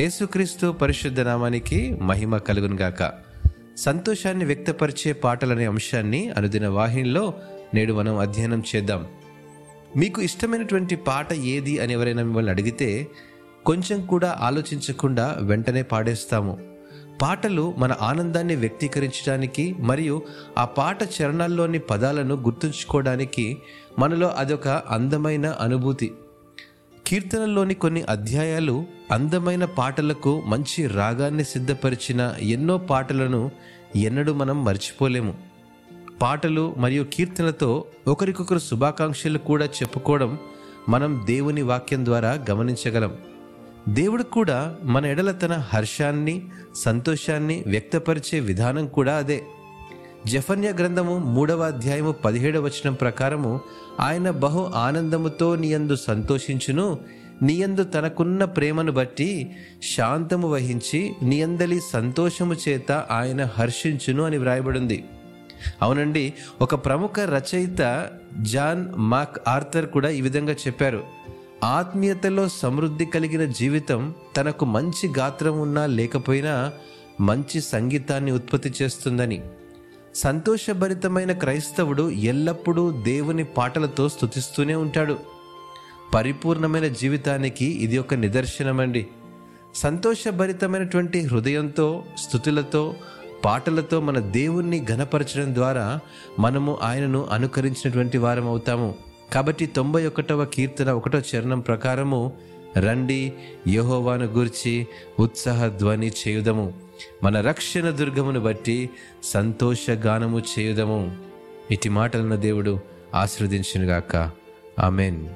యేసుక్రీస్తు పరిశుద్ధ నామానికి మహిమ కలుగునుగాక సంతోషాన్ని వ్యక్తపరిచే పాటలనే అంశాన్ని అనుదిన వాహినిలో నేడు మనం అధ్యయనం చేద్దాం. మీకు ఇష్టమైనటువంటి పాట ఏది అని ఎవరైనా మిమ్మల్ని అడిగితే కొంచెం కూడా ఆలోచించకుండా వెంటనే పాడేస్తాము. పాటలు మన ఆనందాన్ని వ్యక్తీకరించడానికి మరియు ఆ పాట చరణాల్లోని పదాలను గుర్తుంచుకోవడానికి మనలో అదొక అందమైన అనుభూతి. కీర్తనల్లోని కొన్ని అధ్యాయాలు అందమైన పాటలకు మంచి రాగాన్ని సిద్ధపరిచిన ఎన్నో పాటలను ఎన్నడూ మనం మర్చిపోలేము. పాటలు మరియు కీర్తనలతో ఒకరికొకరు శుభాకాంక్షలు కూడా చెప్పుకోవడం మనం దేవుని వాక్యం ద్వారా గమనించగలం. దేవుడు కూడా మన ఎడల తన హర్షాన్ని సంతోషాన్ని వ్యక్తపరిచే విధానం కూడా అదే. జఫన్య గ్రంథము మూడవ అధ్యాయము పదిహేడవ వచనం ప్రకారము ఆయన బహు ఆనందముతో నీయందు సంతోషించును నీయందు తనకున్న ప్రేమను బట్టి శాంతము వహించి నీయందలి సంతోషము చేత ఆయన హర్షించును అని వ్రాయబడింది. అవునండి ఒక ప్రముఖ రచయిత జాన్ మాక్ ఆర్థర్ కూడా ఈ విధంగా చెప్పారు. ఆత్మీయతలో సమృద్ధి కలిగిన జీవితం తనకు మంచి గాత్రం ఉన్నా లేకపోయినా మంచి సంగీతాన్ని ఉత్పత్తి చేస్తుందని. సంతోషభరితమైన క్రైస్తవుడు ఎల్లప్పుడూ దేవుని పాటలతో స్థుతిస్తూనే ఉంటాడు. పరిపూర్ణమైన జీవితానికి ఇది ఒక నిదర్శనమండి. సంతోషభరితమైనటువంటి హృదయంతో స్థుతులతో పాటలతో మన దేవుణ్ణి ఘనపరచడం ద్వారా మనము ఆయనను అనుకరించినటువంటి వారం అవుతాము కాబట్టి తొంభై ఒకటవ కీర్తన ఒకటో చరణం ప్రకారము రండి యహోవాను గూర్చి ఉత్సాహ ధ్వని చేయుదము. మన రక్షణ దుర్గమును బట్టి సంతోషగానము చేయుదము. ఇటు మాటలను దేవుడు ఆశీర్వదించునుగాక. ఆమెన్.